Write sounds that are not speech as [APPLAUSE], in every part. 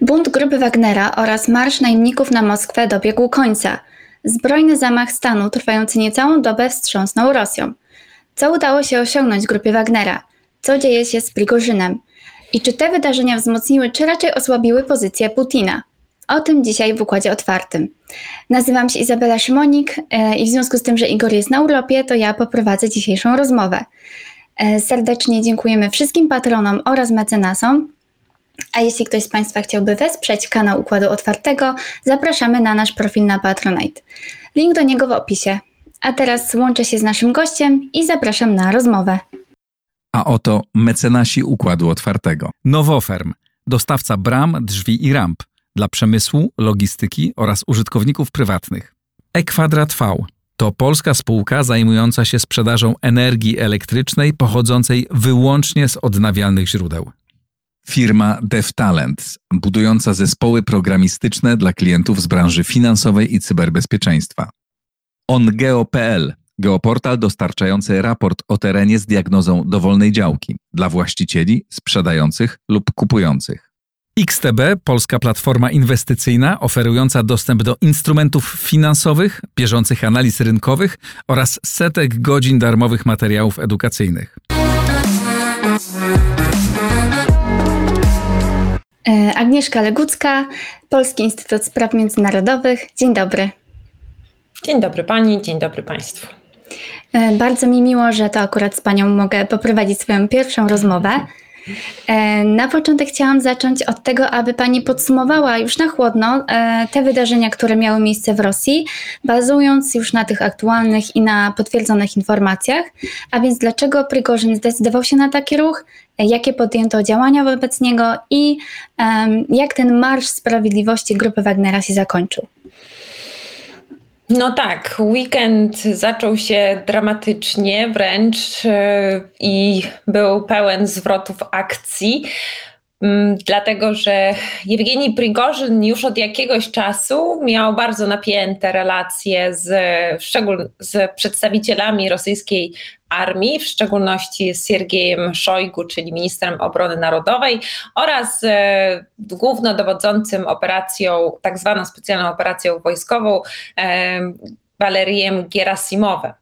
Bunt grupy Wagnera oraz marsz najemników na Moskwę dobiegł końca. Zbrojny zamach stanu trwający niecałą dobę wstrząsnął Rosją. Co udało się osiągnąć grupie Wagnera? Co dzieje się z Prigorzynem? I czy te wydarzenia wzmocniły, czy raczej osłabiły pozycję Putina? O tym dzisiaj w Układzie Otwartym. Nazywam się Izabela Szymonik e, i w związku z tym, że Igor jest na urlopie, to ja poprowadzę dzisiejszą rozmowę. E, serdecznie dziękujemy wszystkim patronom oraz mecenasom, a jeśli ktoś z Państwa chciałby wesprzeć kanał Układu Otwartego, zapraszamy na nasz profil na Patronite. Link do niego w opisie. A teraz łączę się z naszym gościem i zapraszam na rozmowę. A oto mecenasi Układu Otwartego. Nowoferm, dostawca bram, drzwi i ramp dla przemysłu, logistyki oraz użytkowników prywatnych. E-Kwadrat V to polska spółka zajmująca się sprzedażą energii elektrycznej pochodzącej wyłącznie z odnawialnych źródeł. Firma DevTalent, budująca zespoły programistyczne dla klientów z branży finansowej i cyberbezpieczeństwa. OnGeo.pl, geoportal dostarczający raport o terenie z diagnozą dowolnej działki dla właścicieli, sprzedających lub kupujących. XTB, polska platforma inwestycyjna oferująca dostęp do instrumentów finansowych, bieżących analiz rynkowych oraz setek godzin darmowych materiałów edukacyjnych. E, Agnieszka Legucka, Polski Instytut Spraw Międzynarodowych. Dzień dobry. Dzień dobry Pani, dzień dobry Państwu. E, Bardzo mi miło, że to akurat z Panią mogę poprowadzić swoją pierwszą rozmowę. E, Na początek chciałam zacząć od tego, aby Pani podsumowała już na chłodno e, te wydarzenia, które miały miejsce w Rosji, bazując już na tych aktualnych i na potwierdzonych informacjach. A więc dlaczego Prigorzyn zdecydował się na taki ruch, e, jakie podjęto działania wobec niego i jak ten Marsz Sprawiedliwości grupy Wagnera się zakończył? No tak, weekend zaczął się dramatycznie wręcz yy, i był pełen zwrotów akcji. Mm, Dlatego, że Jewgeni Prigorzyn już od jakiegoś czasu miał bardzo napięte relacje z, szczegól, z przedstawicielami rosyjskiej armii, w szczególności z Siergiejem Szojgu, czyli ministrem obrony narodowej oraz e, głównodowodzącym operacją, tak zwaną specjalną operacją wojskową, e, Walerijem Gerasimowem.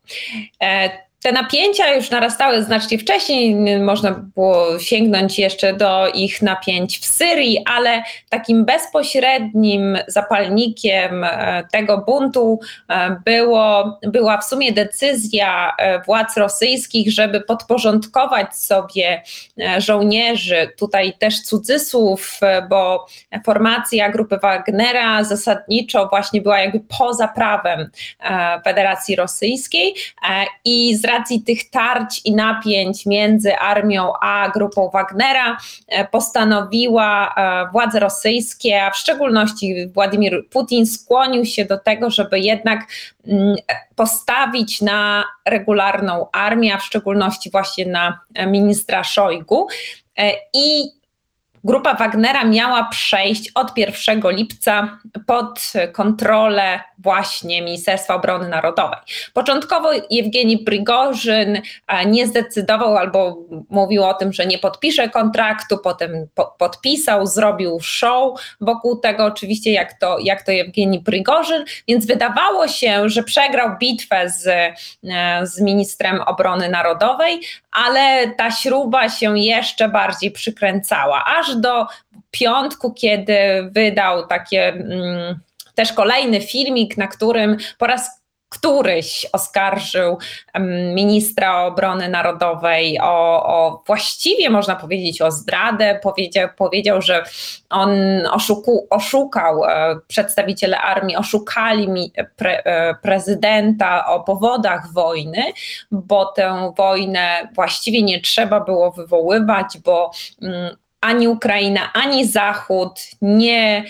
E, te napięcia już narastały znacznie wcześniej, można było sięgnąć jeszcze do ich napięć w Syrii, ale takim bezpośrednim zapalnikiem e, tego buntu e, było, była w sumie decyzja e, władz rosyjskich, żeby podporządkować sobie żołnierzy, tutaj też cudzysłów, bo formacja grupy Wagnera zasadniczo właśnie była jakby poza prawem Federacji Rosyjskiej i z racji tych tarć i napięć między armią a grupą Wagnera e, postanowiła e, władze rosyjskie, a w szczególności Władimir Putin skłonił się do tego, żeby jednak mm, postawić na regularną armię, a w szczególności właśnie na ministra Szojgu. E, I grupa Wagnera miała przejść od 1 lipca pod kontrolę właśnie Ministerstwa Obrony Narodowej. Początkowo Jewgeni Prigorzyn nie zdecydował albo mówił o tym, że nie podpisze kontraktu, potem po podpisał, zrobił show wokół tego, oczywiście jak to, jak to Jewgeni Prigorzyn, więc wydawało się, że przegrał bitwę z, e, z ministrem obrony narodowej, ale ta śruba się jeszcze bardziej przykręcała, aż do piątku, kiedy wydał takie mm, też kolejny filmik, na którym po raz któryś oskarżył ministra obrony narodowej o, o, właściwie można powiedzieć o zdradę. Powiedział, powiedział że on oszuku, oszukał e, przedstawiciele armii, oszukali mi pre, e, prezydenta o powodach wojny, bo tę wojnę właściwie nie trzeba było wywoływać, bo mm, ani Ukraina, ani Zachód nie e,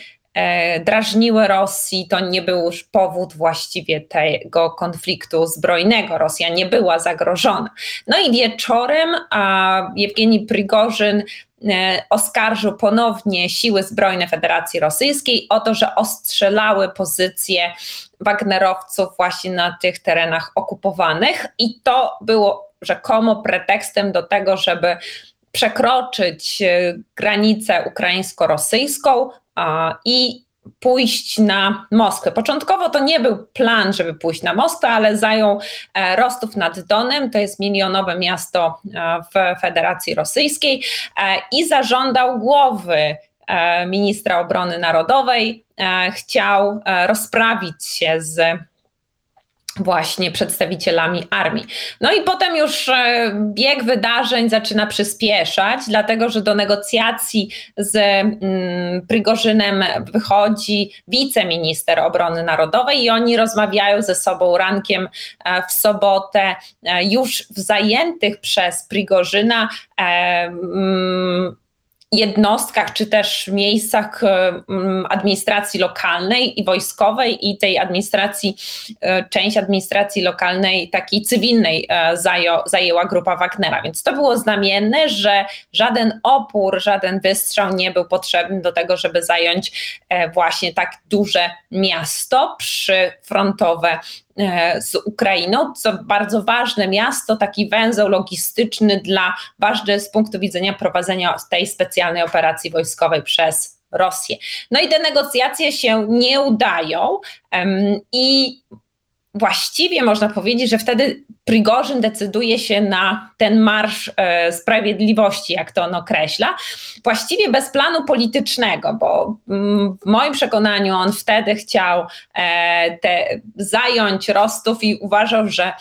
drażniły Rosji, to nie był już powód właściwie tego konfliktu zbrojnego. Rosja nie była zagrożona. No i wieczorem a Jewgeni Prigorzyn oskarżył ponownie siły zbrojne Federacji Rosyjskiej o to, że ostrzelały pozycje Wagnerowców właśnie na tych terenach okupowanych i to było rzekomo pretekstem do tego, żeby przekroczyć granicę ukraińsko-rosyjską i pójść na Moskwę. Początkowo to nie był plan, żeby pójść na Moskwę, ale zajął e, Rostów nad Donem, to jest milionowe miasto e, w Federacji Rosyjskiej e, i zażądał głowy ministra obrony narodowej. Chciał rozprawić się z właśnie przedstawicielami armii. No i potem już e, bieg wydarzeń zaczyna przyspieszać, dlatego że do negocjacji z mm, Prigorzynem wychodzi wiceminister obrony narodowej i oni rozmawiają ze sobą rankiem e, w sobotę e, już w zajętych przez Prigorzyna mm, jednostkach czy też miejscach e, administracji lokalnej i wojskowej i tej administracji, e, część administracji lokalnej, takiej cywilnej e, zajęła grupa Wagnera. Więc to było znamienne, że żaden opór, żaden wystrzał nie był potrzebny do tego, żeby zająć właśnie tak duże miasto przyfrontowe E, z Ukrainą, co bardzo ważne miasto, taki węzeł logistyczny dla ważny z punktu widzenia prowadzenia tej specjalnej operacji wojskowej przez Rosję. No i te negocjacje się nie udają um, i właściwie można powiedzieć, że wtedy Prigorzyn decyduje się na ten marsz e, sprawiedliwości, jak to on określa, właściwie bez planu politycznego, bo mm, w moim przekonaniu on wtedy chciał e, te, zająć Rostów i uważał, że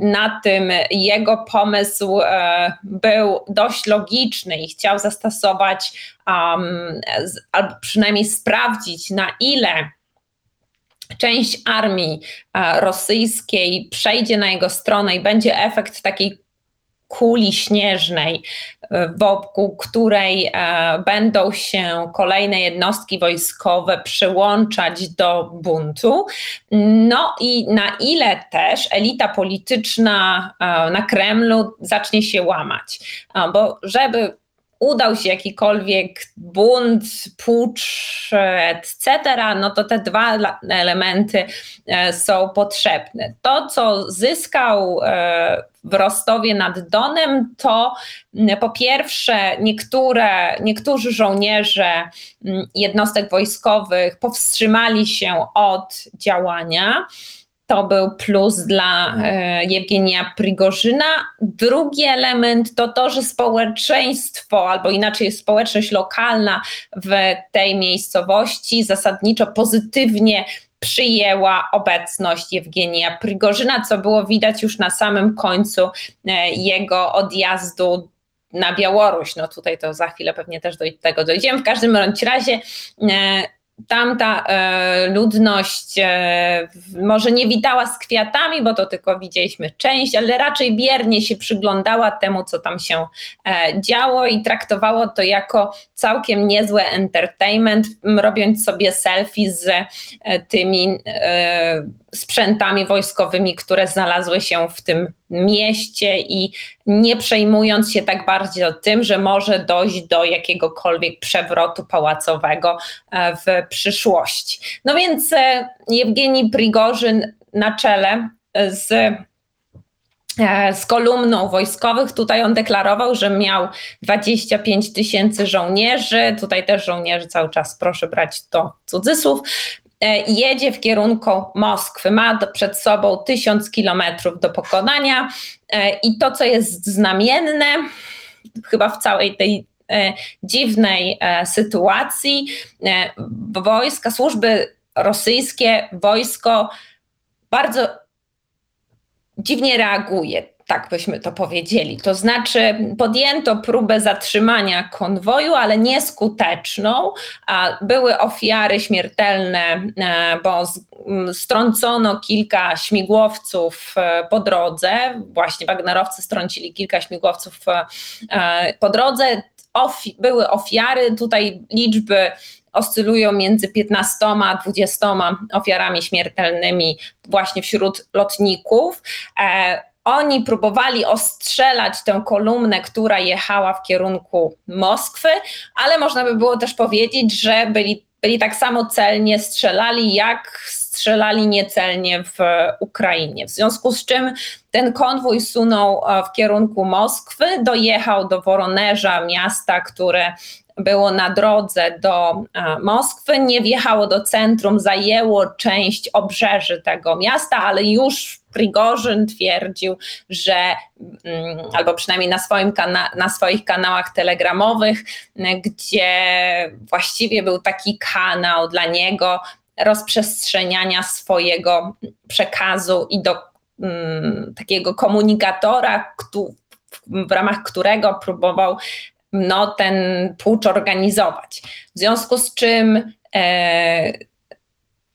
na tym jego pomysł e, był dość logiczny i chciał zastosować um, albo przynajmniej sprawdzić, na ile część armii e, rosyjskiej przejdzie na jego stronę i będzie efekt takiej kuli śnieżnej, e, wokół której e, będą się kolejne jednostki wojskowe przyłączać do buntu. No i na ile też elita polityczna na Kremlu zacznie się łamać. Bo żeby udał się jakikolwiek bunt, pucz, etc., no to te dwa elementy e, są potrzebne. To, co zyskał e, w Rostowie nad Donem, to po pierwsze niektóre, niektórzy żołnierze jednostek wojskowych powstrzymali się od działania, to był plus dla e, Jewgenia Prigorzyna. Drugi element to to, że społeczeństwo, albo inaczej społeczność lokalna w tej miejscowości zasadniczo pozytywnie przyjęła obecność Jewgenia Prigorzyna, co było widać już na samym końcu e, jego odjazdu na Białoruś. No tutaj to za chwilę pewnie też do tego dojdziemy. W każdym razie e, tamta e, ludność e, może nie witała z kwiatami, bo to tylko widzieliśmy część, ale raczej biernie się przyglądała temu, co tam się e, działo i traktowało to jako całkiem niezły entertainment, robiąc sobie selfie z tymi sprzętami wojskowymi, które znalazły się w tym mieście i nie przejmując się tak bardziej o tym, że może dojść do jakiegokolwiek przewrotu pałacowego e, w przyszłości. No więc e, Jewgeni Prigorzyn na czele e, z z kolumną wojskowych. Tutaj on deklarował, że miał 25 tysięcy żołnierzy. Tutaj też żołnierzy cały czas proszę brać to cudzysłów. E, jedzie w kierunku Moskwy, ma przed sobą tysiąc kilometrów do pokonania. E, i to, co jest znamienne, chyba w całej tej e, dziwnej sytuacji, wojska, służby rosyjskie, wojsko bardzo dziwnie reaguje tak byśmy to powiedzieli. To znaczy, podjęto próbę zatrzymania konwoju, ale nieskuteczną. Były ofiary śmiertelne, e, bo strącono kilka śmigłowców e, po drodze. Właśnie Wagnerowcy strącili kilka śmigłowców e, po drodze. Były ofiary, tutaj liczby oscylują między 15 a 20 ofiarami śmiertelnymi właśnie wśród lotników. Oni próbowali ostrzelać tę kolumnę, która jechała w kierunku Moskwy, ale można by było też powiedzieć, że byli, byli tak samo celnie strzelali, jak strzelali niecelnie w Ukrainie. W związku z czym ten konwój sunął e, w kierunku Moskwy, dojechał do Woronerza, miasta, które było na drodze do e, Moskwy, nie wjechało do centrum, zajęło część obrzeży tego miasta, ale już Prigorzyn twierdził, że mm, albo przynajmniej na, swoim kana- na swoich kanałach telegramowych, gdzie właściwie był taki kanał dla niego rozprzestrzeniania swojego przekazu i do mm, takiego komunikatora, w ramach którego próbował no, ten pucz organizować. W związku z czym e,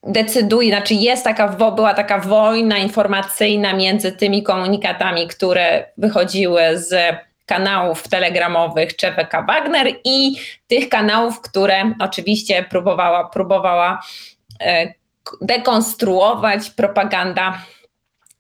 decyduje, znaczy jest taka, była taka wojna informacyjna między tymi komunikatami, które wychodziły z kanałów telegramowych Czeweka Wagner i tych kanałów, które oczywiście próbowała, próbowała e, dekonstruować propaganda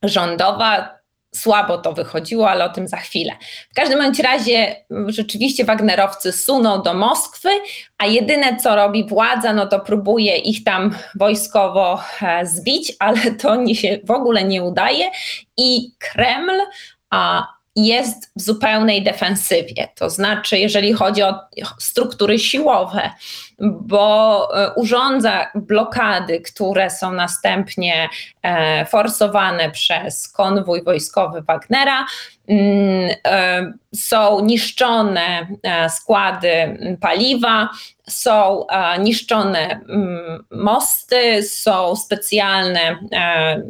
rządowa słabo to wychodziło, ale o tym za chwilę. W każdym bądź razie rzeczywiście Wagnerowcy suną do Moskwy, a jedyne co robi władza, no to próbuje ich tam wojskowo e, zbić, ale to nie się w ogóle nie udaje i Kreml a, jest w zupełnej defensywie. To znaczy, jeżeli chodzi o struktury siłowe, bo e, urządza blokady, które są następnie e, forsowane przez konwój wojskowy Wagnera. Mm, e, są niszczone składy paliwa, są niszczone mm, mosty, są specjalne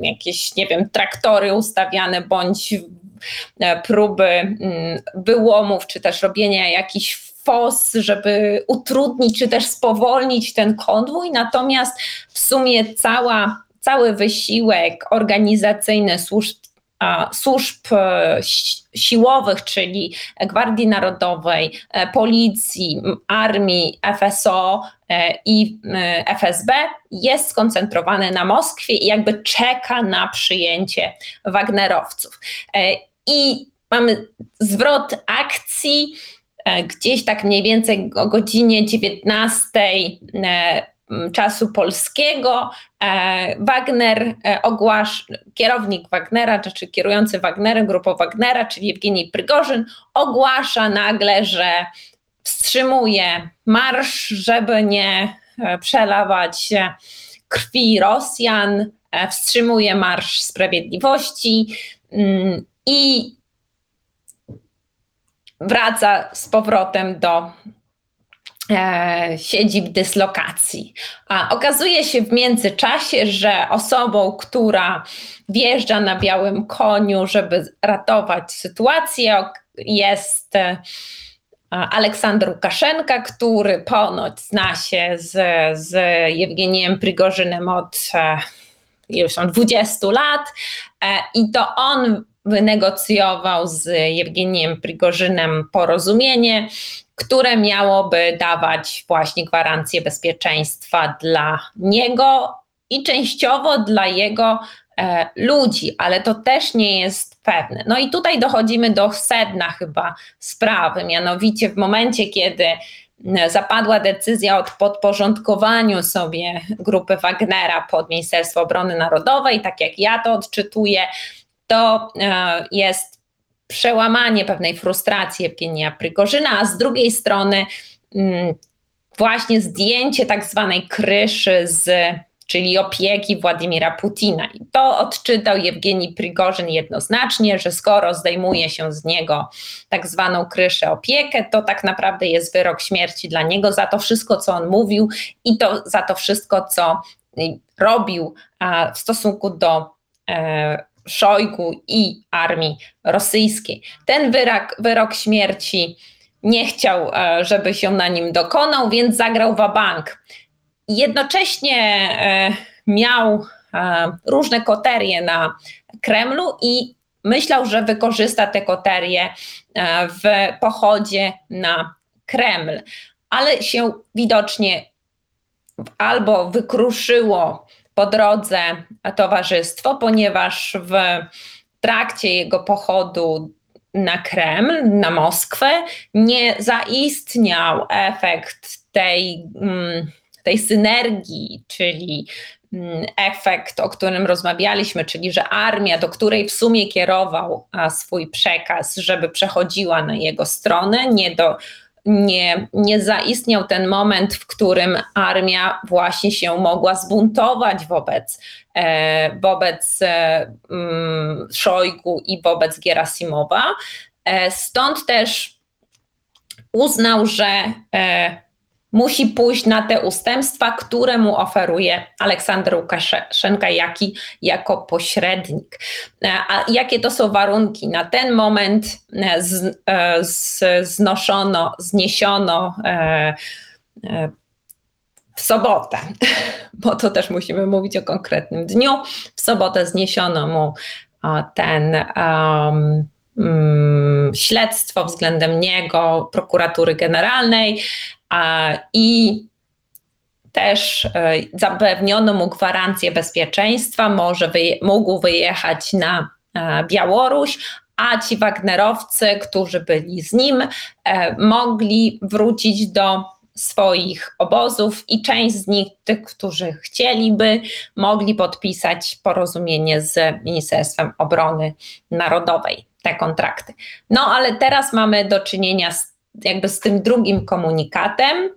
jakieś, nie wiem, traktory ustawiane bądź próby mm, wyłomów, czy też robienia jakichś fos, żeby utrudnić czy też spowolnić ten konwój, natomiast w sumie cała, cały wysiłek organizacyjny służb służb e, siłowych, czyli Gwardii Narodowej, e, Policji, Armii, FSO e, i FSB jest skoncentrowany na Moskwie i jakby czeka na przyjęcie Wagnerowców. I mamy zwrot akcji E, gdzieś tak mniej więcej o godzinie 19 e, czasu polskiego. E, Wagner ogłasza, kierownik Wagnera, czy kierujący Wagnerem, grupą Wagnera, czyli Jewgenij Prygorzyn, ogłasza nagle, że wstrzymuje marsz, żeby nie przelawać krwi Rosjan, wstrzymuje Marsz Sprawiedliwości. Mm, i wraca z powrotem do e, siedzib dyslokacji. A okazuje się w międzyczasie, że osobą, która wjeżdża na białym koniu, żeby ratować sytuację, jest e, Aleksander Łukaszenka, który ponoć zna się z, z Jewgeniem Prigorzynem od e, już 20 lat e, i to on wynegocjował z Jewgeniem Prigorzynem porozumienie, które miałoby dawać właśnie gwarancję bezpieczeństwa dla niego i częściowo dla jego e, ludzi, ale to też nie jest pewne. No i tutaj dochodzimy do sedna chyba sprawy, mianowicie w momencie, kiedy zapadła decyzja o podporządkowaniu sobie grupy Wagnera pod Ministerstwo Obrony Narodowej, tak jak ja to odczytuję, to e, jest przełamanie pewnej frustracji Ewgenia Prygorzyna, a z drugiej strony mm, właśnie zdjęcie tak zwanej kryszy z czyli opieki Władimira Putina. I to odczytał Jewgeni Prigorzyn jednoznacznie, że skoro zdejmuje się z niego tak zwaną kryszę opiekę, to tak naprawdę jest wyrok śmierci dla niego za to wszystko, co on mówił i to za to wszystko, co robił w stosunku do e, Szojgu i armii rosyjskiej. Ten wyrok, wyrok śmierci nie chciał, e, żeby się na nim dokonał, więc zagrał wabank. Jednocześnie e, miał e, różne koterie na Kremlu i myślał, że wykorzysta te koterie w pochodzie na Kreml, ale się widocznie albo wykruszyło po drodze towarzystwo, ponieważ w trakcie jego pochodu na Kreml, na Moskwę, nie zaistniał efekt tej, mm, tej synergii, czyli mm, efekt, o którym rozmawialiśmy, czyli że armia, do której w sumie kierował swój przekaz, żeby przechodziła na jego stronę, nie do nie, nie zaistniał ten moment, w którym armia właśnie się mogła zbuntować wobec, e, wobec e, mm, Szojgu i wobec Gerasimowa. E, stąd też uznał, że e, musi pójść na te ustępstwa, które mu oferuje Aleksander Łukaszenka jaki, jako pośrednik. E, a jakie to są warunki? Na ten moment e, z, e, z, znoszono, zniesiono w sobotę, [LAUGHS] bo to też musimy mówić o konkretnym dniu. W sobotę zniesiono mu ten um, śledztwo względem niego, prokuratury generalnej i też e, zapewniono mu gwarancję bezpieczeństwa, może wyje, mógł wyjechać na e, Białoruś, a ci Wagnerowcy, którzy byli z nim, e, mogli wrócić do swoich obozów i część z nich, tych, którzy chcieliby, mogli podpisać porozumienie z Ministerstwem Obrony Narodowej, te kontrakty. No ale teraz mamy do czynienia z jakby z tym drugim komunikatem,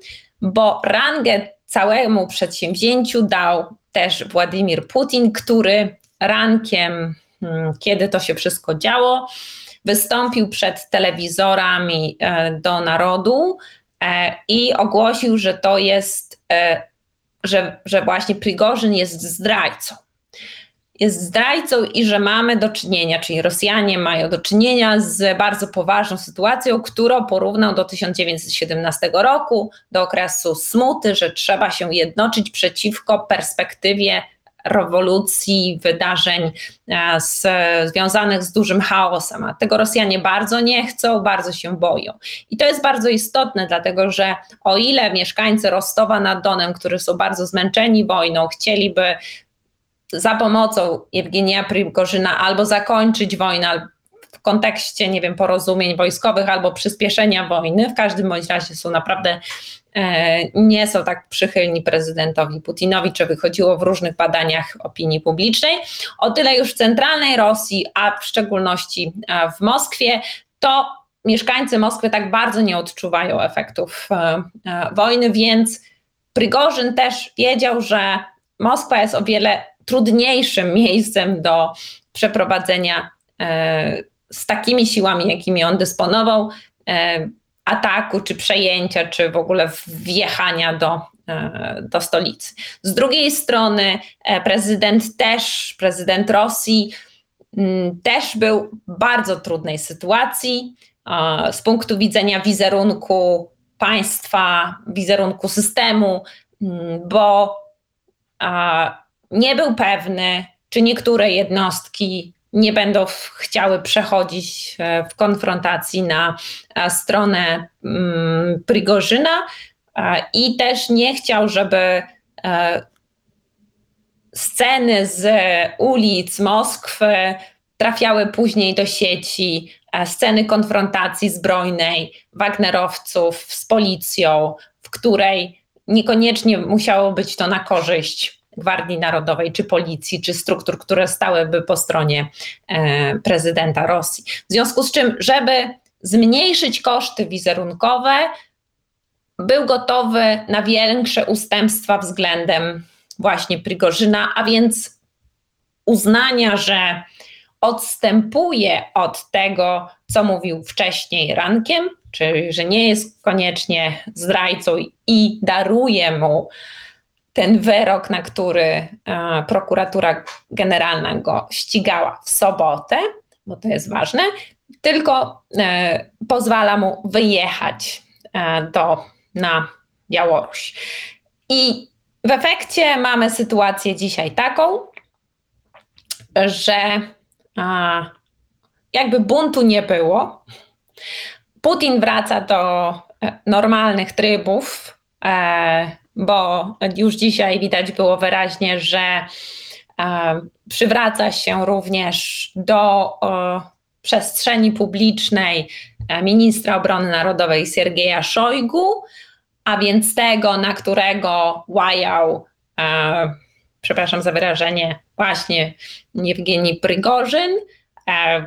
bo rangę całemu przedsięwzięciu dał też Władimir Putin, który rankiem, hmm, kiedy to się wszystko działo, wystąpił przed telewizorami e, do narodu e, i ogłosił, że to jest, e, że, że właśnie Prigorzyn jest zdrajcą jest zdrajcą i że mamy do czynienia, czyli Rosjanie mają do czynienia z bardzo poważną sytuacją, którą porównał do 1917 roku, do okresu smuty, że trzeba się jednoczyć przeciwko perspektywie rewolucji, wydarzeń e, z, związanych z dużym chaosem. A tego Rosjanie bardzo nie chcą, bardzo się boją. I to jest bardzo istotne, dlatego że o ile mieszkańcy Rostowa nad Donem, którzy są bardzo zmęczeni wojną, chcieliby za pomocą Jewgenia Prigorzyna albo zakończyć wojnę w kontekście, nie wiem, porozumień wojskowych albo przyspieszenia wojny. W każdym bądź razie są naprawdę e, nie są tak przychylni prezydentowi Putinowi, czy wychodziło w różnych badaniach opinii publicznej. O tyle już w centralnej Rosji, a w szczególności e, w Moskwie, to mieszkańcy Moskwy tak bardzo nie odczuwają efektów e, wojny, więc Prigorzyn też wiedział, że Moskwa jest o wiele trudniejszym miejscem do przeprowadzenia e, z takimi siłami, jakimi on dysponował, e, ataku, czy przejęcia, czy w ogóle wjechania do, e, do stolicy. Z drugiej strony prezydent też, prezydent Rosji mm, też był w bardzo trudnej sytuacji z punktu widzenia wizerunku państwa, wizerunku systemu, mm, bo nie był pewny, czy niektóre jednostki nie będą chciały przechodzić e, w konfrontacji na e, stronę mm, Prigorzyna i też nie chciał, żeby e, sceny z ulic Moskwy trafiały później do sieci, sceny konfrontacji zbrojnej Wagnerowców z policją, w której niekoniecznie musiało być to na korzyść Gwardii Narodowej, czy policji, czy struktur, które stałyby po stronie e, prezydenta Rosji. W związku z czym, żeby zmniejszyć koszty wizerunkowe, był gotowy na większe ustępstwa względem właśnie Prigorzyna, a więc uznania, że odstępuje od tego, co mówił wcześniej rankiem, czyli że nie jest koniecznie zdrajcą i daruje mu ten wyrok, na który e, prokuratura generalna go ścigała w sobotę, bo to jest ważne, tylko e, pozwala mu wyjechać e, do, na Białoruś. I w efekcie mamy sytuację dzisiaj taką, że jakby buntu nie było. Putin wraca do normalnych trybów bo już dzisiaj widać było wyraźnie, że przywraca się również do przestrzeni publicznej ministra obrony narodowej Siergieja Szojgu, a więc tego, na którego łajał, e, przepraszam za wyrażenie, właśnie Jewgeni Prygorzyn. E,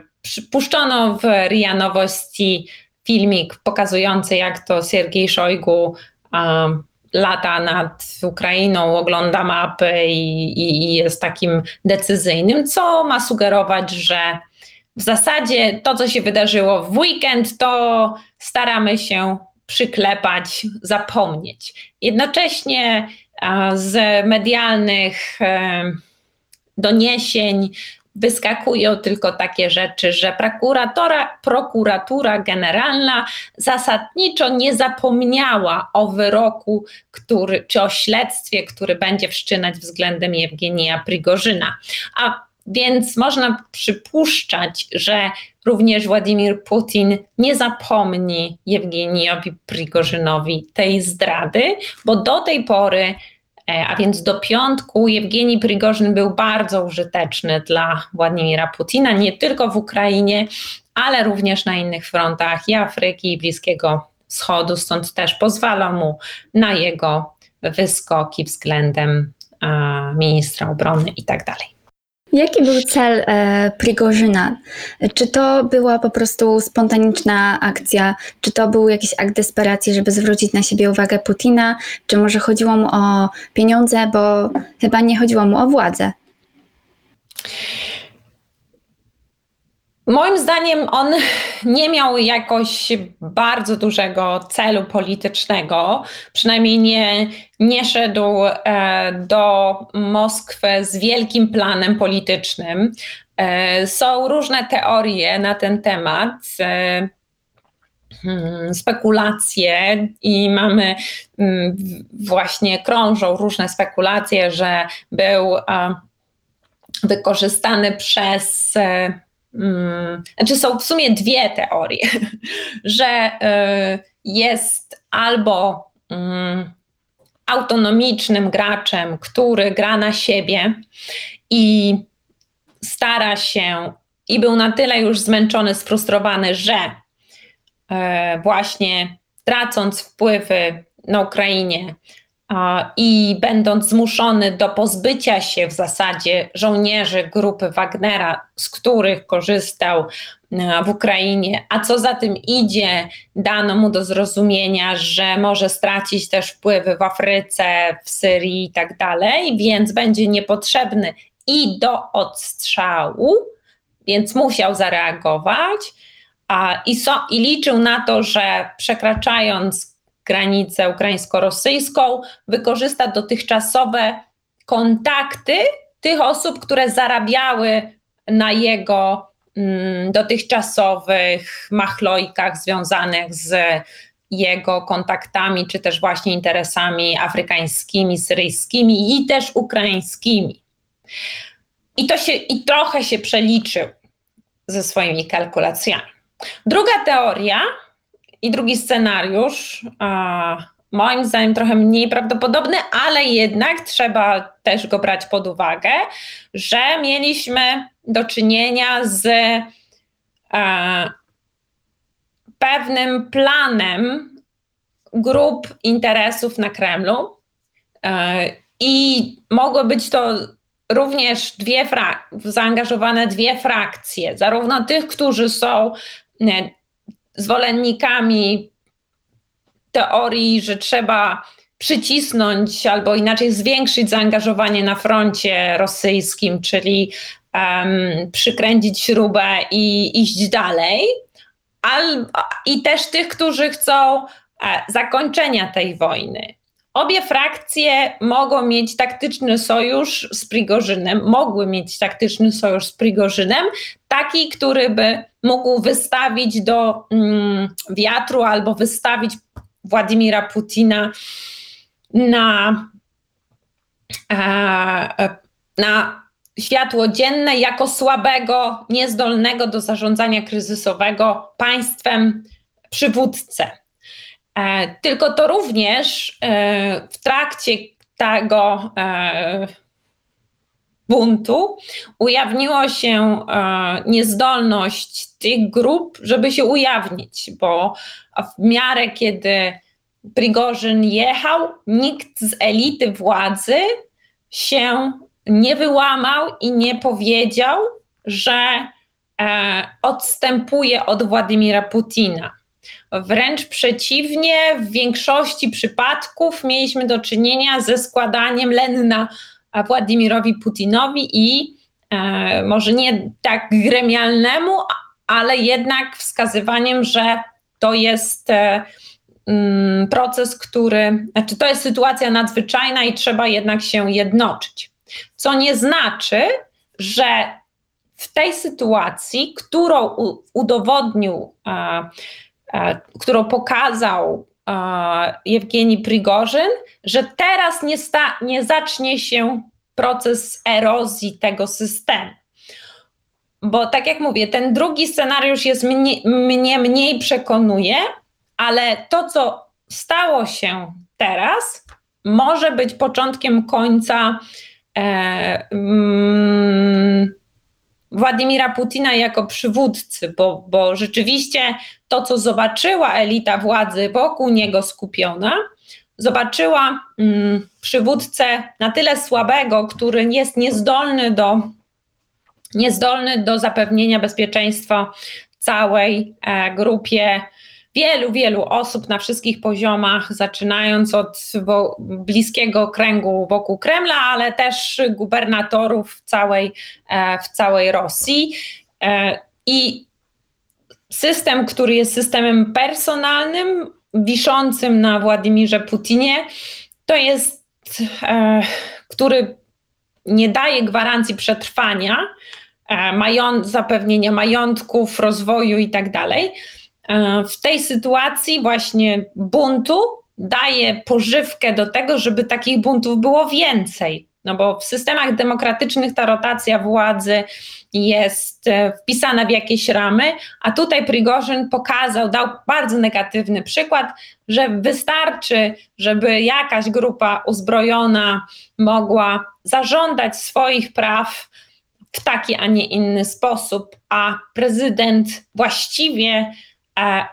puszczono w RIA Nowości filmik pokazujący, jak to Siergiej Szojgu e, lata nad Ukrainą, ogląda mapy i, i, jest takim decyzyjnym, co ma sugerować, że w zasadzie to, co się wydarzyło w weekend, to staramy się przyklepać, zapomnieć. Jednocześnie z medialnych doniesień wyskakują tylko takie rzeczy, że prokuratora, prokuratura generalna zasadniczo nie zapomniała o wyroku, który, czy o śledztwie, który będzie wszczynać względem Jewgenija Prigorzyna. A więc można przypuszczać, że również Władimir Putin nie zapomni Jewgenijowi Prigorzynowi tej zdrady, bo do tej pory, a więc do piątku, Jewgenij Prigorzyn był bardzo użyteczny dla Władimira Putina, nie tylko w Ukrainie, ale również na innych frontach i Afryki, i Bliskiego Wschodu, stąd też pozwala mu na jego wyskoki względem ministra obrony i tak. Jaki był cel e, Prigorzyna? Czy to była po prostu spontaniczna akcja? Czy to był jakiś akt desperacji, żeby zwrócić na siebie uwagę Putina? Czy może chodziło mu o pieniądze, bo chyba nie chodziło mu o władzę? Moim zdaniem on [LAUGHS] nie miał jakoś bardzo dużego celu politycznego, przynajmniej nie, nie szedł e, do Moskwy z wielkim planem politycznym. E, są różne teorie na ten temat e, hmm, spekulacje i mamy mm, właśnie krążą różne spekulacje, że był wykorzystany przez znaczy są w sumie dwie teorie, [LAUGHS] że y, jest albo mm, autonomicznym graczem, który gra na siebie i stara się i był na tyle już zmęczony, sfrustrowany, że y, właśnie tracąc wpływy na Ukrainie, i będąc zmuszony do pozbycia się w zasadzie żołnierzy grupy Wagnera, z których korzystał e, w Ukrainie, a co za tym idzie, dano mu do zrozumienia, że może stracić też wpływy w Afryce, w Syrii i tak dalej, więc będzie niepotrzebny i do odstrzału, więc musiał zareagować. I, so, I liczył na to, że przekraczając granicę ukraińsko-rosyjską, wykorzysta dotychczasowe kontakty tych osób, które zarabiały na jego mm, dotychczasowych machlojkach związanych z jego kontaktami, czy też właśnie interesami afrykańskimi, syryjskimi i też ukraińskimi. I to się i trochę się przeliczył ze swoimi kalkulacjami. Druga teoria i drugi scenariusz, moim zdaniem trochę mniej prawdopodobny, ale jednak trzeba też go brać pod uwagę, że mieliśmy do czynienia z pewnym planem grup interesów na Kremlu. E, I mogły być to również dwie zaangażowane dwie frakcje, zarówno tych, którzy są zwolennikami teorii, że trzeba przycisnąć albo inaczej zwiększyć zaangażowanie na froncie rosyjskim, czyli um, przykręcić śrubę i iść dalej. Al, I też tych, którzy chcą e, zakończenia tej wojny. Obie frakcje mogą mieć taktyczny sojusz z Prigorzynem, mogły mieć taktyczny sojusz z Prigorzynem, taki, który by mógł wystawić do mm, wiatru albo wystawić Władimira Putina na, e, na światło dzienne jako słabego, niezdolnego do zarządzania kryzysowego państwem przywódcę. E, tylko to również e, w trakcie tego buntu, ujawniło się e, niezdolność tych grup, żeby się ujawnić, bo w miarę kiedy Prigorzyn jechał, nikt z elity władzy się nie wyłamał i nie powiedział, że e, odstępuje od Władimira Putina. Wręcz przeciwnie, w większości przypadków mieliśmy do czynienia ze składaniem lenna Władimirowi Putinowi i e, może nie tak gremialnemu, ale jednak wskazywaniem, że to jest e, mm, proces, który, znaczy to jest sytuacja nadzwyczajna i trzeba jednak się jednoczyć. Co nie znaczy, że w tej sytuacji, którą u, udowodnił, e, którą pokazał e, Jewgeni Prigorzyn, że teraz nie, sta, nie zacznie się proces erozji tego systemu. Bo tak jak mówię, ten drugi scenariusz jest mnie, mnie mniej przekonuje, ale to, co stało się teraz, może być początkiem końca e, mm, Władimira Putina jako przywódcy, bo, bo rzeczywiście to, co zobaczyła elita władzy wokół niego skupiona, zobaczyła mm, przywódcę na tyle słabego, który jest niezdolny do, niezdolny do zapewnienia bezpieczeństwa całej e, grupie wielu, wielu osób na wszystkich poziomach, zaczynając od bliskiego kręgu wokół Kremla, ale też gubernatorów w całej, e, w całej Rosji. E, I system, który jest systemem personalnym, wiszącym na Władimirze Putinie, to jest, e, który nie daje gwarancji przetrwania, zapewnienia majątków, rozwoju i tak w tej sytuacji właśnie buntu daje pożywkę do tego, żeby takich buntów było więcej. No bo w systemach demokratycznych ta rotacja władzy jest e, wpisana w jakieś ramy, a tutaj Prigorzyn pokazał, dał bardzo negatywny przykład, że wystarczy, żeby jakaś grupa uzbrojona mogła zażądać swoich praw w taki, a nie inny sposób, a prezydent właściwie E,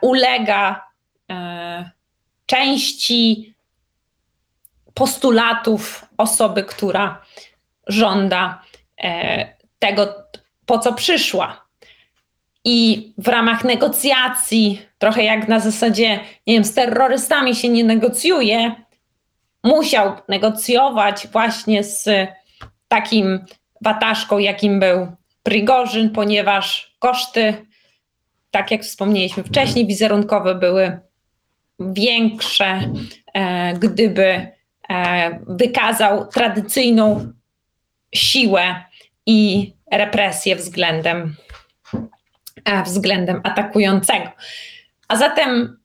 ulega e, części postulatów osoby, która żąda e, tego, po co przyszła. I w ramach negocjacji, trochę jak na zasadzie, nie wiem, z terrorystami się nie negocjuje, musiał negocjować właśnie z takim wataszką, jakim był Prigorzyn, ponieważ koszty tak jak wspomnieliśmy wcześniej, wizerunkowe były większe, e, gdyby e, wykazał tradycyjną siłę i represję względem, e, względem atakującego. A zatem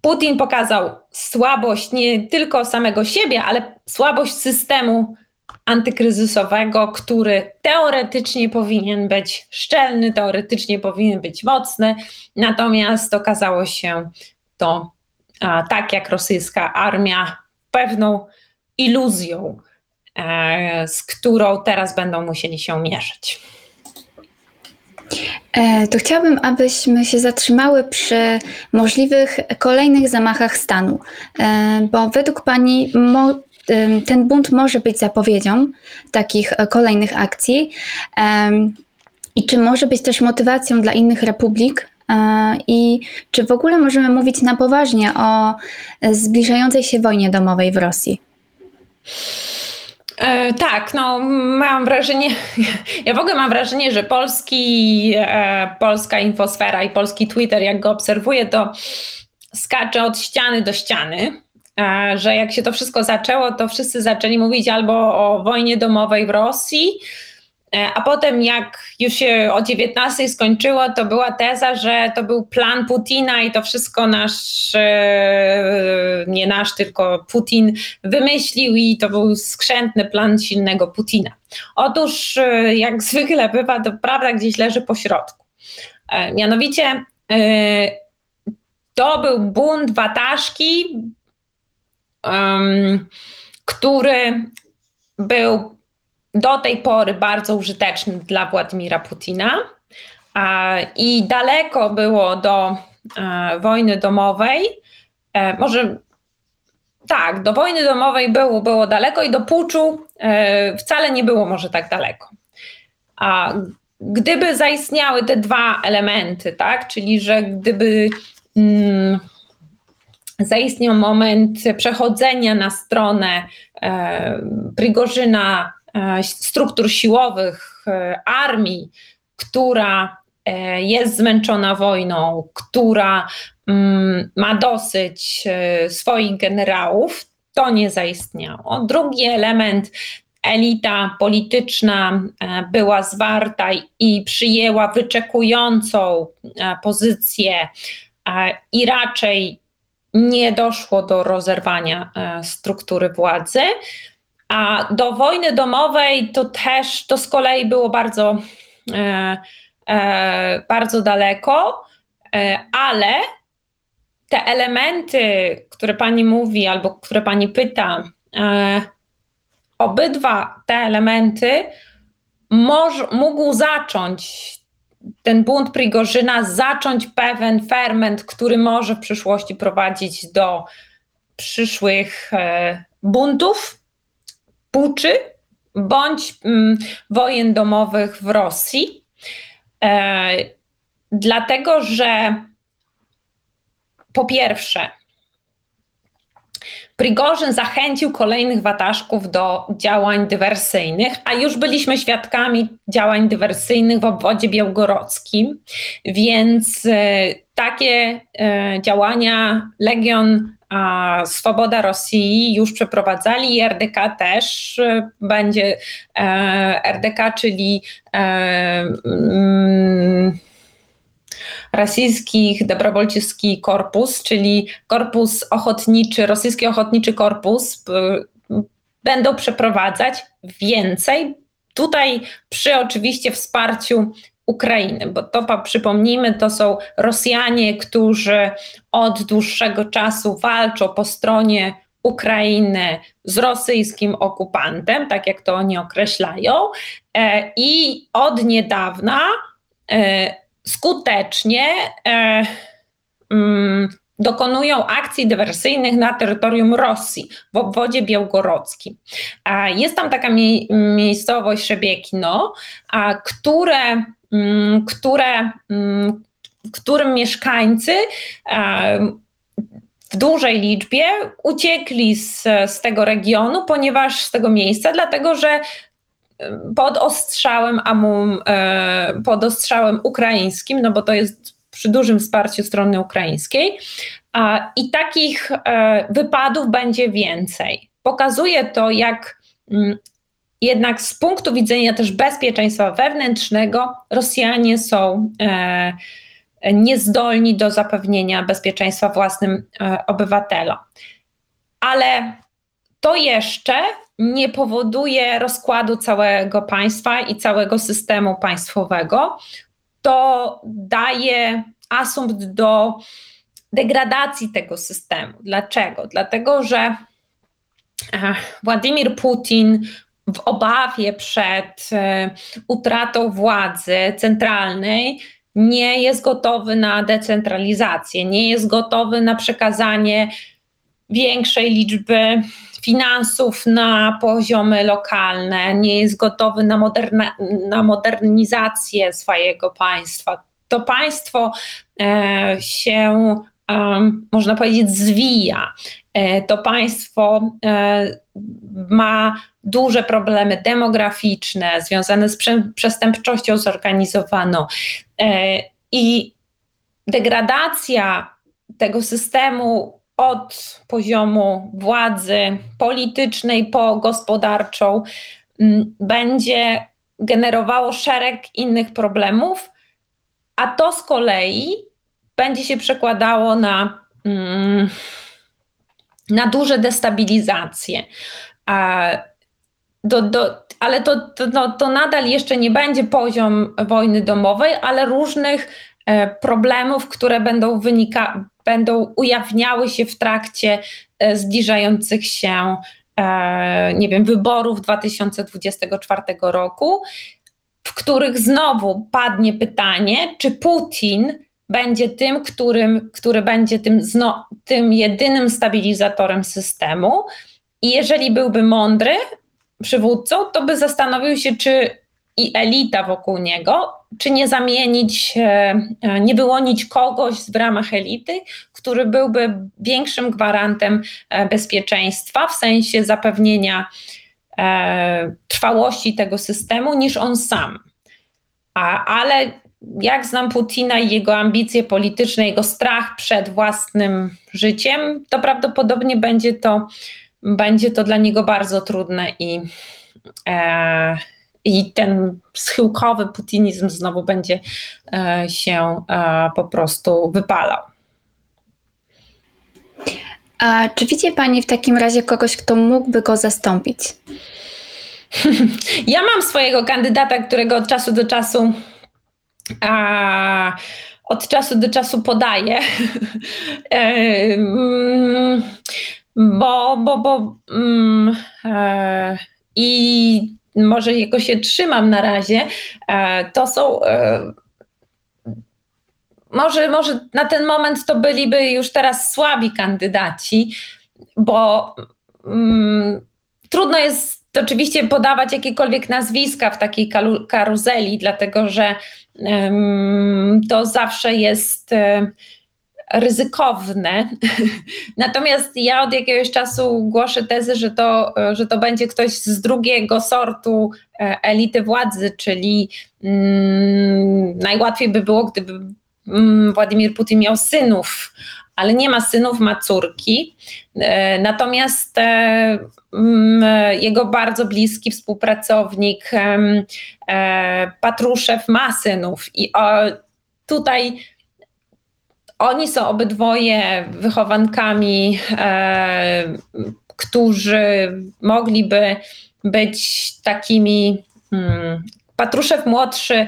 Putin pokazał słabość nie tylko samego siebie, ale słabość systemu antykryzysowego, który teoretycznie powinien być szczelny, teoretycznie powinien być mocny, natomiast okazało się to a, tak jak rosyjska armia pewną iluzją, e, z którą teraz będą musieli się mierzyć. E, to chciałabym, abyśmy się zatrzymały przy możliwych kolejnych zamachach stanu, e, bo według Pani mo ten bunt może być zapowiedzią takich e, kolejnych akcji. I czy może być też motywacją dla innych republik? E, i czy w ogóle możemy mówić na poważnie o e, zbliżającej się wojnie domowej w Rosji? Tak, no mam wrażenie, [LAUGHS] ja w ogóle mam wrażenie, że polski, polska infosfera i polski Twitter, jak go obserwuję, to skacze od ściany do ściany że jak się to wszystko zaczęło, to wszyscy zaczęli mówić albo o wojnie domowej w Rosji, e, a potem jak już się o 19 skończyło, to była teza, że to był plan Putina i to wszystko nasz, e, nie nasz, tylko Putin wymyślił i to był skrzętny plan silnego Putina. Otóż e, jak [LAUGHS] zwykle bywa, to prawda gdzieś leży po środku. Mianowicie to był bunt wataszki, um, który był do tej pory bardzo użyteczny dla Władimira Putina. I daleko było do e, wojny domowej. E, może tak, do wojny domowej było, było daleko i do puczu e, wcale nie było może tak daleko. A gdyby zaistniały te dwa elementy, tak, czyli że gdyby mm, zaistniał moment przechodzenia na stronę e, Prigorzyna e, struktur siłowych e, armii, która jest zmęczona wojną, która mm, ma dosyć swoich generałów, to nie zaistniało. Drugi element, elita polityczna była zwarta i przyjęła wyczekującą pozycję i raczej nie doszło do rozerwania struktury władzy. A do wojny domowej to też, to z kolei było bardzo, e, e, bardzo daleko, e, ale te elementy, które pani mówi albo które pani pyta, e, obydwa te elementy mógł zacząć ten bunt Prigorzyna, zacząć pewien ferment, który może w przyszłości prowadzić do przyszłych e, buntów puczy bądź mm, wojen domowych w Rosji. E, dlatego, że po pierwsze, Prigorzyn zachęcił kolejnych wataszków do działań dywersyjnych, a już byliśmy świadkami działań dywersyjnych w obwodzie białgorodzkim, więc e, takie e, działania Legion Swoboda Rosji już przeprowadzali i RDK też e, będzie RDK, czyli rosyjskich Dobrowolczycki Korpus, czyli korpus ochotniczy, rosyjski ochotniczy korpus, będą przeprowadzać więcej. Tutaj przy oczywiście wsparciu Ukrainy, bo to przypomnijmy, to są Rosjanie, którzy od dłuższego czasu walczą po stronie Ukrainy z rosyjskim okupantem, tak jak to oni określają, e, i od niedawna e, skutecznie e, mm, dokonują akcji dywersyjnych na terytorium Rosji, w obwodzie białgorodzkim. Jest tam taka mi miejscowość Szebiekino, a które, mm, które, mm, którym mieszkańcy w dużej liczbie uciekli z, z tego regionu, ponieważ z tego miejsca, dlatego że pod ostrzałem, amum, e, pod ostrzałem ukraińskim, no bo to jest przy dużym wsparciu strony ukraińskiej. I takich e, wypadów będzie więcej. Pokazuje to, jak mm, jednak z punktu widzenia też bezpieczeństwa wewnętrznego Rosjanie są e, niezdolni do zapewnienia bezpieczeństwa własnym obywatelom. Ale to jeszcze nie powoduje rozkładu całego państwa i całego systemu państwowego. To daje asumpt do degradacji tego systemu. Dlaczego? Dlatego, że Władimir Putin w obawie przed e, utratą władzy centralnej nie jest gotowy na decentralizację, nie jest gotowy na przekazanie większej liczby finansów na poziomy lokalne, nie jest gotowy na, na modernizację swojego państwa. To państwo e, się, e, można powiedzieć, zwija. E, to państwo e, ma duże problemy demograficzne związane z przestępczością zorganizowaną e, i degradacja tego systemu od poziomu władzy politycznej po gospodarczą mm, będzie generowało szereg innych problemów, a to z kolei będzie się przekładało na, mm, na duże destabilizacje. Do, do, ale to, to, no, to nadal jeszcze nie będzie poziom wojny domowej, ale różnych e, problemów, które będą wynika, będą ujawniały się w trakcie e, zbliżających się e, nie wiem, wyborów 2024 roku, w których znowu padnie pytanie, czy Putin będzie tym, którym, który będzie tym, zno, tym jedynym stabilizatorem systemu. I jeżeli byłby mądry przywódcą, to by zastanowił się, czy i elita wokół niego, czy nie zamienić, e, e, nie wyłonić kogoś w ramach elity, który byłby większym gwarantem e, bezpieczeństwa w sensie zapewnienia trwałości tego systemu niż on sam. A, ale jak znam Putina i jego ambicje polityczne, jego strach przed własnym życiem, to prawdopodobnie będzie to, będzie to dla niego bardzo trudne i, e, i ten schyłkowy putinizm znowu będzie e, się e, po prostu wypalał. A czy widzi Pani w takim razie kogoś, kto mógłby go zastąpić? [LAUGHS] Ja mam swojego kandydata, którego od czasu do czasu a, od czasu do czasu podaję. [LAUGHS] Bo, bo, bo mm, e, i może jego się trzymam na razie. E, to są e, może, może na ten moment to byliby już teraz słabi kandydaci, bo mm, trudno jest oczywiście podawać jakiekolwiek nazwiska w takiej karuzeli, dlatego że to zawsze jest e, ryzykowne. [LAUGHS] Natomiast ja od jakiegoś czasu głoszę tezy, że to, że to będzie ktoś z drugiego sortu e, elity władzy, czyli mm, najłatwiej by było, gdyby mm, Władimir Putin miał synów, ale nie ma synów, ma córki. E, natomiast mm, jego bardzo bliski współpracownik e, Patruszew ma synów i tutaj oni są obydwoje wychowankami, e, którzy mogliby być takimi. Hmm, Patruszew młodszy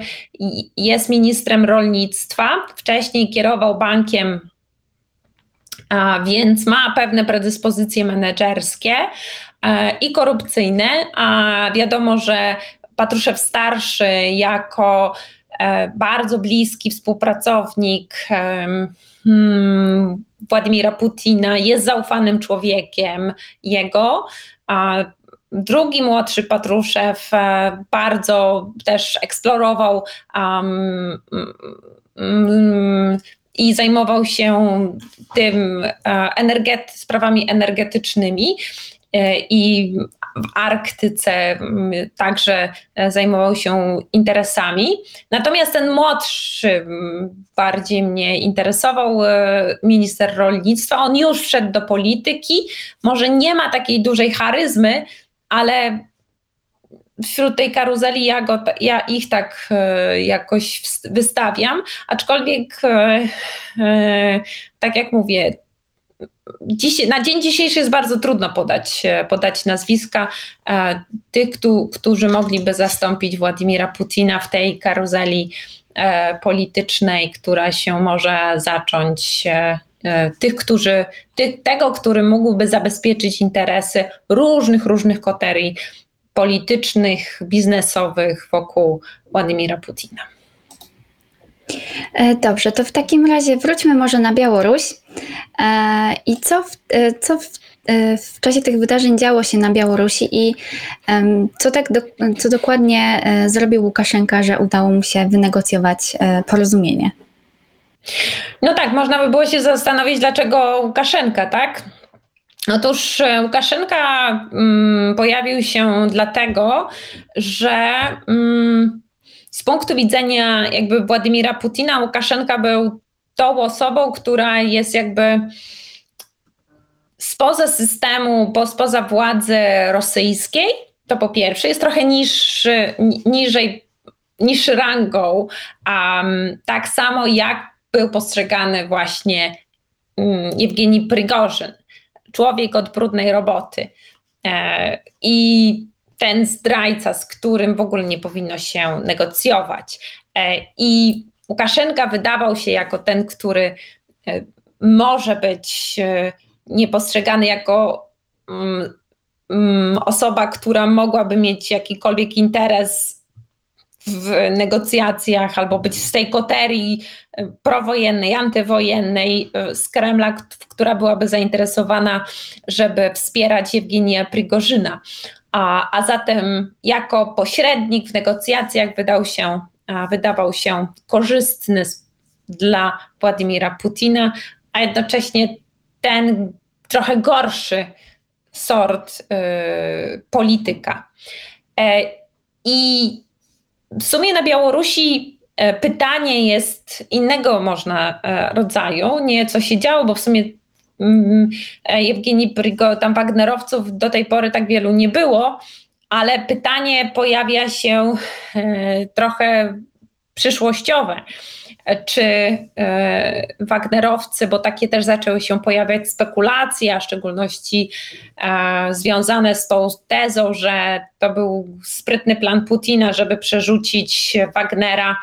jest ministrem rolnictwa, wcześniej kierował bankiem a więc ma pewne predyspozycje menedżerskie e, i korupcyjne, a wiadomo, że Patruszew starszy jako bardzo bliski współpracownik hmm, Władimira Putina jest zaufanym człowiekiem jego, a drugi młodszy Patruszew e, bardzo też eksplorował um, um, i zajmował się tym e, sprawami energetycznymi e, i w Arktyce także e, zajmował się interesami. Natomiast ten młodszy bardziej mnie interesował, minister rolnictwa. On już wszedł do polityki. Może nie ma takiej dużej charyzmy, ale wśród tej karuzeli ja, go, ja ich tak e, jakoś wystawiam, aczkolwiek e, e, tak jak mówię, dziś, na dzień dzisiejszy jest bardzo trudno podać, podać nazwiska tych, którzy mogliby zastąpić Władimira Putina w tej karuzeli politycznej, która się może zacząć tych, którzy, tego, który mógłby zabezpieczyć interesy różnych, różnych koterii politycznych, biznesowych wokół Władimira Putina. E, dobrze, to w takim razie wróćmy może na Białoruś. E, I co w, e, co w, w czasie tych wydarzeń działo się na Białorusi i co, tak do, co dokładnie zrobił Łukaszenka, że udało mu się wynegocjować porozumienie? No tak, można by było się zastanowić, dlaczego Łukaszenka, tak? Otóż Łukaszenka mm, pojawił się dlatego, że mm, z punktu widzenia jakby Władimira Putina, Łukaszenka był tą osobą, która jest jakby spoza systemu, bo spoza władzy rosyjskiej, to po pierwsze, jest trochę niższy, niżej, niższy rangą, um, tak samo jak był postrzegany właśnie um, Jewgeni Prigorzyn człowiek od brudnej roboty. E, I ten zdrajca, z którym w ogóle nie powinno się negocjować. E, I Łukaszenka wydawał się jako ten, który e, może być niepostrzegany jako mm, um, osoba, która mogłaby mieć jakikolwiek interes w negocjacjach albo być z tej koterii e, prowojennej, antywojennej e, z Kremla, która byłaby zainteresowana, żeby wspierać Jewgenia Prigorzyna. A, a zatem jako pośrednik w negocjacjach wydał się, wydawał się korzystny dla Władimira Putina, a jednocześnie ten trochę gorszy sort y, polityka. E, I w sumie na Białorusi e, pytanie jest innego można e, rodzaju, nie co się działo, bo w sumie Jewgeni Prygo, tam Wagnerowców do tej pory tak wielu nie było, ale pytanie pojawia się trochę przyszłościowe. Czy e, Wagnerowcy, bo takie też zaczęły się pojawiać spekulacje, a w szczególności e, związane z tą tezą, że to był sprytny plan Putina, żeby przerzucić Wagnera mm,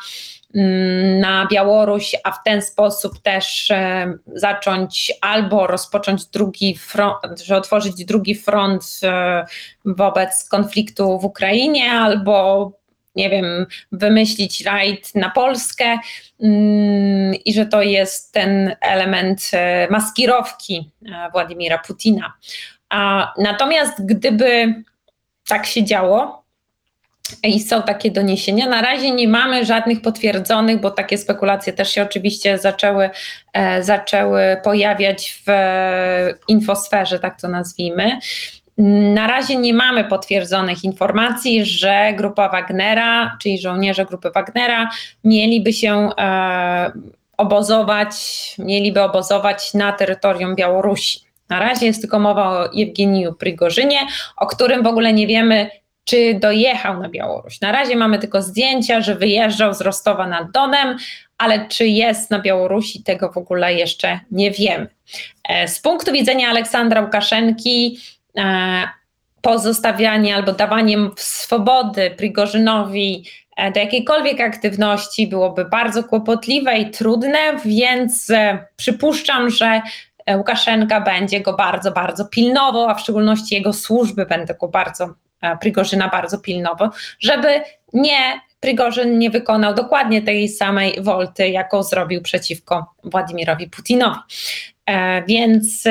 na Białoruś, a w ten sposób też e, zacząć albo rozpocząć drugi front, że otworzyć drugi front wobec konfliktu w Ukrainie, albo nie wiem, wymyślić rajd na Polskę mm, i że to jest ten element e, maskirowki e, Władimira Putina. A, natomiast gdyby tak się działo, i są takie doniesienia. Na razie nie mamy żadnych potwierdzonych, bo takie spekulacje też się oczywiście zaczęły, e, zaczęły pojawiać w infosferze, tak to nazwijmy. Na razie nie mamy potwierdzonych informacji, że grupa Wagnera, czyli żołnierze grupy Wagnera, mieliby się e, obozować, mieliby obozować na terytorium Białorusi. Na razie jest tylko mowa o Jewgeniju Prigorzynie, o którym w ogóle nie wiemy, czy dojechał na Białoruś. Na razie mamy tylko zdjęcia, że wyjeżdżał z Rostowa nad Donem, ale czy jest na Białorusi, tego w ogóle jeszcze nie wiemy. E, z punktu widzenia Aleksandra Łukaszenki, E, pozostawianie albo dawanie swobody Prigorzynowi e, do jakiejkolwiek aktywności byłoby bardzo kłopotliwe i trudne, więc przypuszczam, że Łukaszenka będzie go bardzo, bardzo pilnował, a w szczególności jego służby będą go bardzo, Prigorzyna bardzo pilnował, żeby nie Prigorzyn nie wykonał dokładnie tej samej wolty, jaką zrobił przeciwko Władimirowi Putinowi. Więc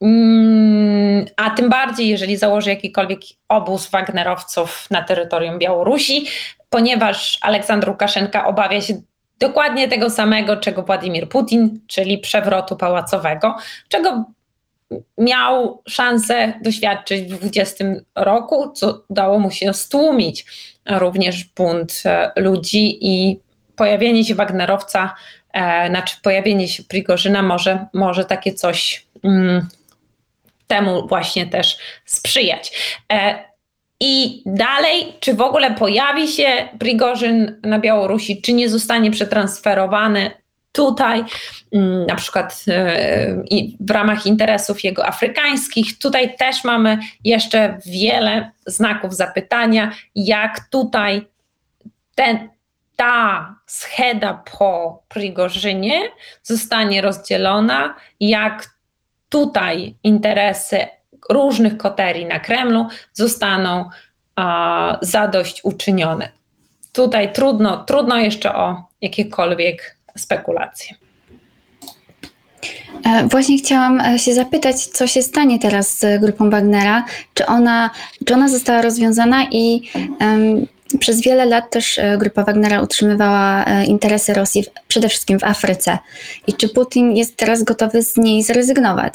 Mm, a tym bardziej, jeżeli założy jakikolwiek obóz Wagnerowców na terytorium Białorusi, ponieważ Aleksandr Łukaszenka obawia się dokładnie tego samego, czego Władimir Putin, czyli przewrotu pałacowego, czego miał szansę doświadczyć w 20 roku, co udało mu się stłumić również bunt e, ludzi i pojawienie się Wagnerowca, e, znaczy pojawienie się Prigorzyna może, może takie coś mm, temu właśnie też sprzyjać. E, I dalej, czy w ogóle pojawi się Prigorzyn na Białorusi, czy nie zostanie przetransferowany tutaj, mm, na przykład e, w ramach interesów jego afrykańskich. Tutaj też mamy jeszcze wiele znaków zapytania, jak tutaj ten, ta scheda po Prigorzynie zostanie rozdzielona, jak tutaj interesy różnych koterii na Kremlu zostaną a, zadośćuczynione. Tutaj trudno, trudno jeszcze o jakiekolwiek spekulacje. E, właśnie chciałam e, się zapytać, co się stanie teraz z grupą Wagnera? Czy ona, czy ona została rozwiązana i um, przez wiele lat też e, grupa Wagnera utrzymywała interesy Rosji, przede wszystkim w Afryce. I czy Putin jest teraz gotowy z niej zrezygnować?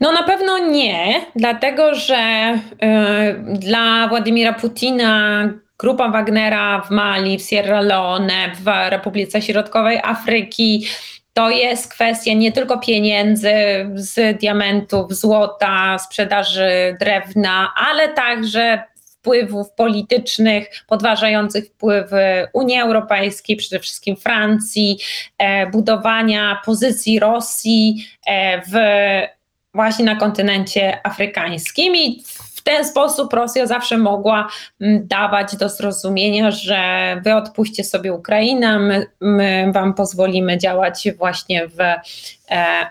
No na pewno nie, dlatego że y, dla Władimira Putina grupa Wagnera w Mali, w Sierra Leone, w Republice Środkowej Afryki to jest kwestia nie tylko pieniędzy z diamentów, złota, sprzedaży drewna, ale także wpływów politycznych podważających wpływy Unii Europejskiej, przede wszystkim Francji, e, budowania pozycji Rosji e, w, właśnie na kontynencie afrykańskim. I w ten sposób Rosja zawsze mogła mm, dawać do zrozumienia, że wy odpuśćcie sobie Ukrainę, my, my wam pozwolimy działać właśnie w e,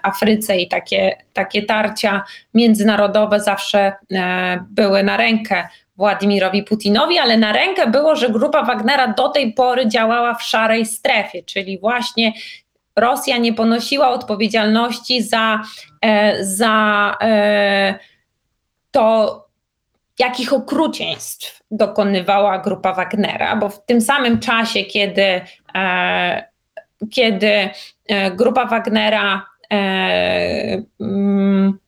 Afryce i takie, takie tarcia międzynarodowe zawsze e, były na rękę Władimirowi Putinowi, ale na rękę było, że grupa Wagnera do tej pory działała w szarej strefie, czyli właśnie Rosja nie ponosiła odpowiedzialności za, e, za to, jakich okrucieństw dokonywała grupa Wagnera, bo w tym samym czasie, kiedy, e, kiedy grupa Wagnera mm,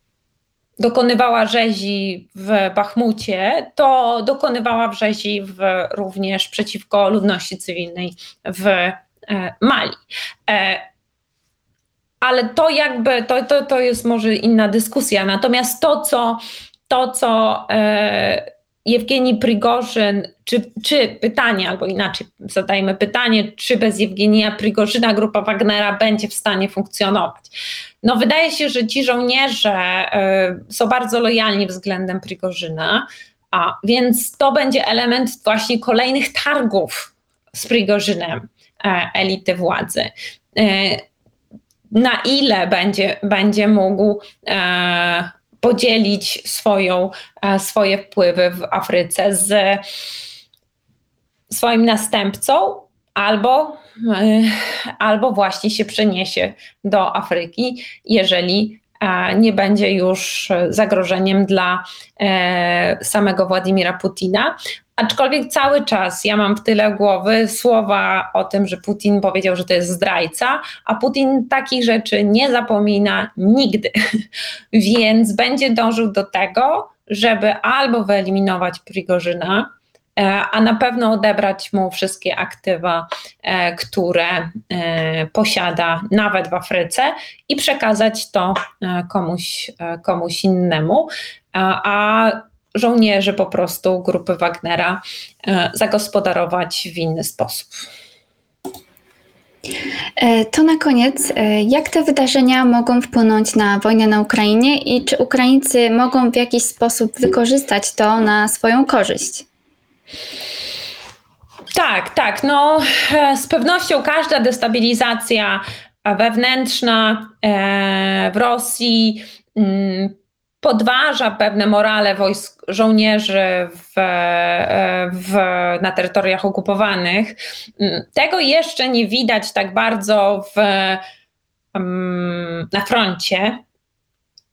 dokonywała rzezi w Bachmucie, to dokonywała rzezi w, również przeciwko ludności cywilnej w Mali ale to jakby, to, to, to jest może inna dyskusja. Natomiast to, co, to, co e, Jewgeni Prigorzyn, czy, czy pytanie, albo inaczej zadajmy pytanie, czy bez Jewgenia Prigorzyna grupa Wagnera będzie w stanie funkcjonować. No wydaje się, że ci żołnierze e, są bardzo lojalni względem Prigorzyna, a więc to będzie element właśnie kolejnych targów z Prigorzynem e, elity władzy. Na ile będzie, będzie mógł e, podzielić swoją, e, swoje wpływy w Afryce z swoim następcą, albo, e, albo właśnie się przeniesie do Afryki, jeżeli nie będzie już zagrożeniem dla e, samego Władimira Putina. Aczkolwiek cały czas ja mam w tyle głowy słowa o tym, że Putin powiedział, że to jest zdrajca, a Putin takich rzeczy nie zapomina nigdy. [LAUGHS] Więc będzie dążył do tego, żeby albo wyeliminować Prigorzyna, e, a na pewno odebrać mu wszystkie aktywa, e, które e, posiada nawet w Afryce i przekazać to komuś, komuś innemu. A żołnierzy po prostu grupy Wagnera e, zagospodarować w inny sposób. E, to na koniec, e, jak te wydarzenia mogą wpłynąć na wojnę na Ukrainie i czy Ukraińcy mogą w jakiś sposób wykorzystać to na swoją korzyść? Tak, tak. No, z pewnością każda destabilizacja wewnętrzna w Rosji mm, podważa pewne morale wojsk, żołnierzy w, w, na terytoriach okupowanych. Tego jeszcze nie widać tak bardzo w, na froncie.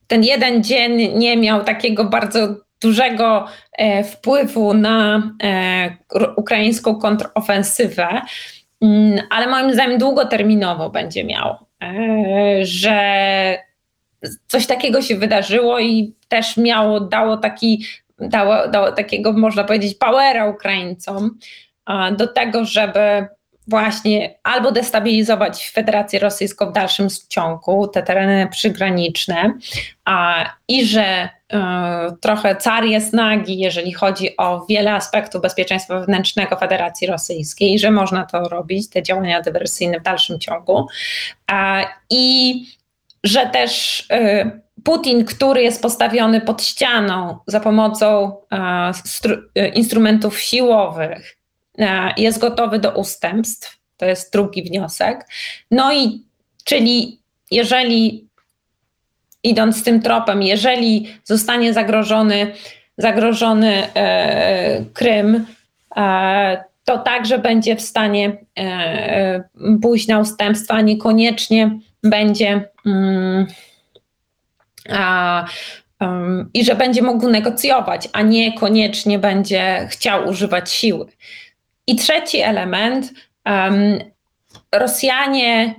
Ten jeden dzień nie miał takiego bardzo dużego e, wpływu na e, ukraińską kontrofensywę, mm, ale moim zdaniem długoterminowo będzie miał, e, że coś takiego się wydarzyło i też miało, dało taki, dało, dało takiego, można powiedzieć, powera Ukraińcom do tego, żeby właśnie albo destabilizować Federację Rosyjską w dalszym ciągu, te tereny przygraniczne, a, i że y, trochę car jest nagi, jeżeli chodzi o wiele aspektów bezpieczeństwa wewnętrznego Federacji Rosyjskiej, że można to robić, te działania dywersyjne w dalszym ciągu. A, I że też y, Putin, który jest postawiony pod ścianą za pomocą y, instrumentów siłowych, jest gotowy do ustępstw. To jest drugi wniosek. No i czyli jeżeli idąc tym tropem, jeżeli zostanie zagrożony, zagrożony e, Krym, e, to także będzie w stanie e, pójść na ustępstwa, niekoniecznie będzie um, a, um, i że będzie mógł negocjować, a nie koniecznie będzie chciał używać siły. I trzeci element, um, Rosjanie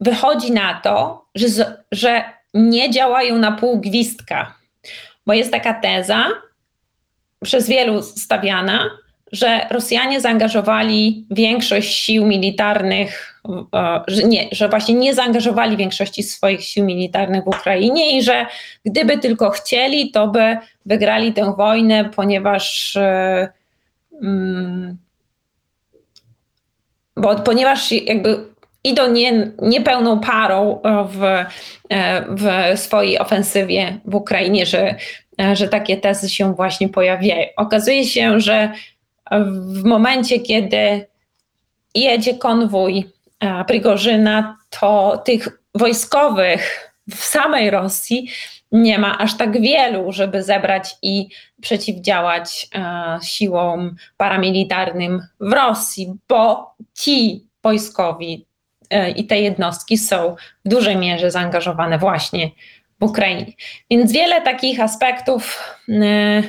wychodzi na to, że, że nie działają na pół gwizdka, bo jest taka teza, przez wielu stawiana, że Rosjanie zaangażowali większość sił militarnych, e, że, nie, że właśnie nie zaangażowali większości swoich sił militarnych w Ukrainie i że gdyby tylko chcieli, to by wygrali tę wojnę, ponieważ. Mm, bo, ponieważ jakby idą nie, niepełną parą w, w swojej ofensywie w Ukrainie, że e, że takie tezy się właśnie pojawiają. Okazuje się, że w momencie, kiedy jedzie konwój e, Prigorzyna, to tych wojskowych w samej Rosji nie ma aż tak wielu, żeby zebrać i przeciwdziałać e, siłom paramilitarnym w Rosji, bo ci wojskowi e, i te jednostki są w dużej mierze zaangażowane właśnie w Ukrainie. Więc wiele takich aspektów, e,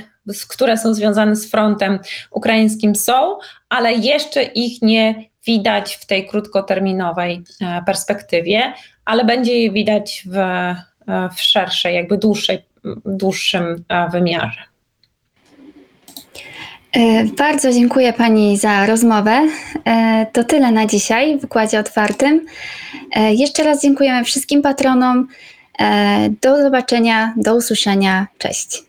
które są związane z frontem ukraińskim są, ale jeszcze ich nie widać w tej krótkoterminowej e, perspektywie, ale będzie je widać w, w szerszej, jakby dłuższej, dłuższym e, wymiarze. Bardzo dziękuję Pani za rozmowę. To tyle na dzisiaj w Wykładzie Otwartym. Jeszcze raz dziękujemy wszystkim patronom. Do zobaczenia, do usłyszenia. Cześć.